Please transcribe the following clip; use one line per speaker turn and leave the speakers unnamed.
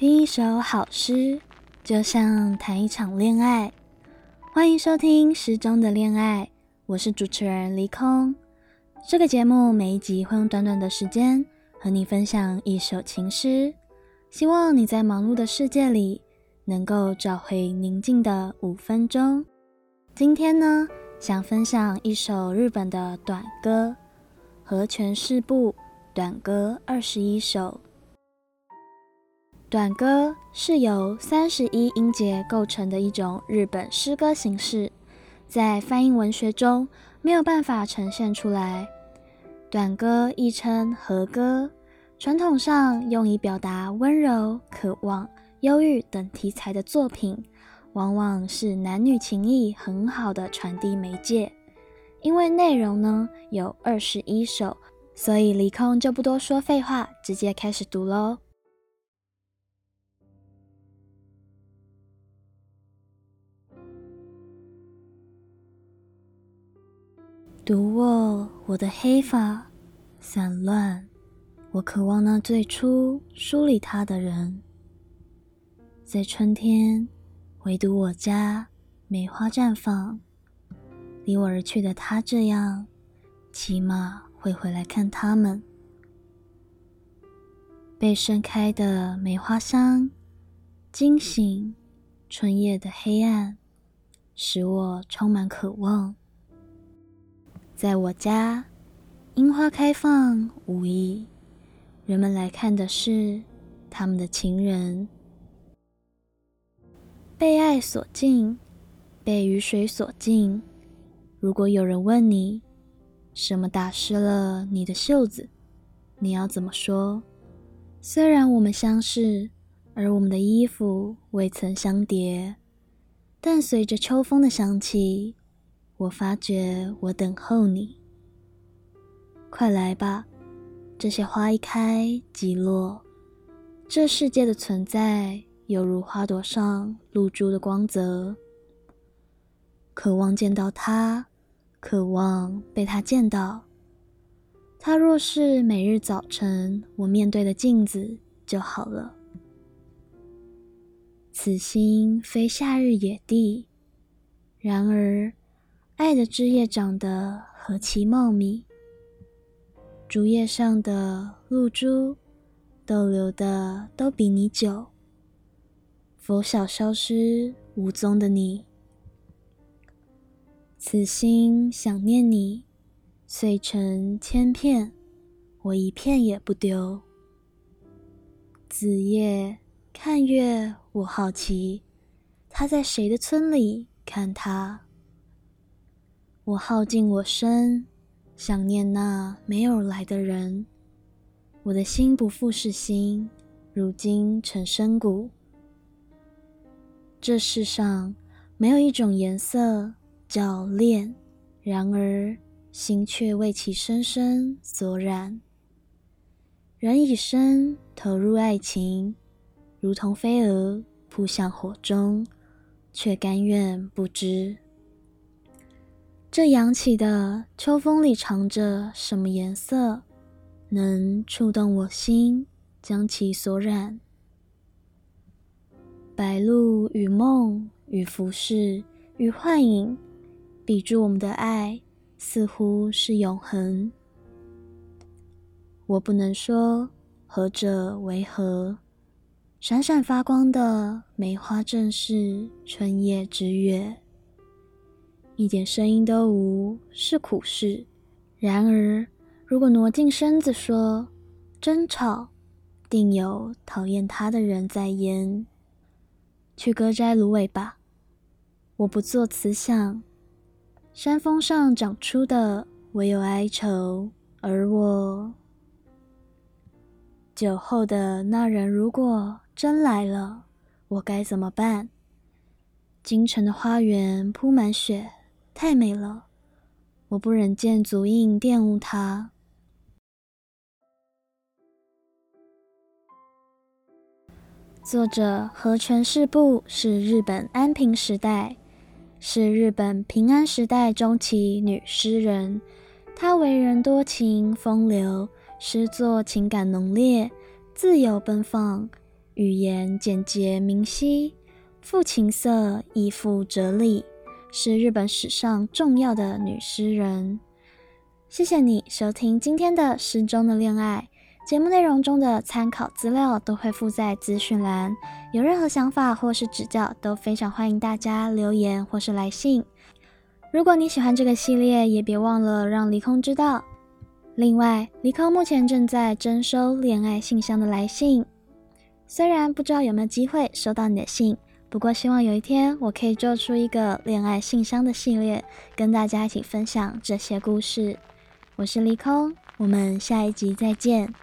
听一首好诗，就像谈一场恋爱。欢迎收听《诗中的恋爱》，我是主持人李空。这个节目每一集会用短短的时间和你分享一首情诗，希望你在忙碌的世界里能够找回宁静的五分钟。今天呢，想分享一首日本的短歌，和泉式部短歌二十一首。短歌是由三十一音节构成的一种日本诗歌形式，在翻译文学中没有办法呈现出来。短歌亦称和歌，传统上用以表达温柔、渴望、忧郁等题材的作品，往往是男女情谊很好的传递媒介。因为内容呢有二十一首，所以离空就不多说废话，直接开始读喽。独我，我的黑发散乱，我渴望那最初梳理它的人。在春天，唯独我家梅花绽放，离我而去的他这样，起码会回来看他们。被盛开的梅花香惊醒春夜的黑暗，使我充满渴望。在我家，樱花开放无意，人们来看的是他们的情人。被爱所禁，被雨水所禁。如果有人问你，什么打湿了你的袖子，你要怎么说？虽然我们相识，而我们的衣服未曾相叠，但随着秋风的响起。我发觉我等候你，快来吧！这些花一开即落，这世界的存在犹如花朵上露珠的光泽。渴望见到他，渴望被他见到。他若是每日早晨我面对的镜子就好了。此心非夏日野地，然而。爱的枝叶长得何其茂密，竹叶上的露珠逗留的都比你久。拂晓消失无踪的你，此心想念你，碎成千片，我一片也不丢。子夜看月，我好奇，他在谁的村里看他？我耗尽我身，想念那没有来的人。我的心不复是心，如今成深谷。这世上没有一种颜色叫恋，然而心却为其深深所染。人以身投入爱情，如同飞蛾扑向火中，却甘愿不知。这扬起的秋风里藏着什么颜色，能触动我心，将其所染？白露与梦与浮世与幻影，比住我们的爱，似乎是永恒。我不能说何者为何，闪闪发光的梅花正是春夜之月。一点声音都无，是苦事。然而，如果挪近身子说争吵，定有讨厌他的人在焉。去割摘芦苇吧，我不做慈祥。山峰上长出的唯有哀愁，而我酒后的那人如果真来了，我该怎么办？京城的花园铺满雪。太美了，我不忍见足印玷污它。作者和泉式部是日本安平时代，是日本平安时代中期女诗人。她为人多情风流，诗作情感浓烈，自由奔放，语言简洁明晰，富情色亦富哲理，是日本史上重要的女诗人。谢谢你收听今天的《诗中的恋爱》节目内容中的参考资料都会附在资讯栏，有任何想法或是指教，都非常欢迎大家留言或是来信。如果你喜欢这个系列，也别忘了让离空知道。另外，离空目前正在征收恋爱信箱的来信。虽然不知道有没有机会收到你的信，不过希望有一天我可以做出一个恋爱信箱的系列，跟大家一起分享这些故事。我是离空，我们下一集再见。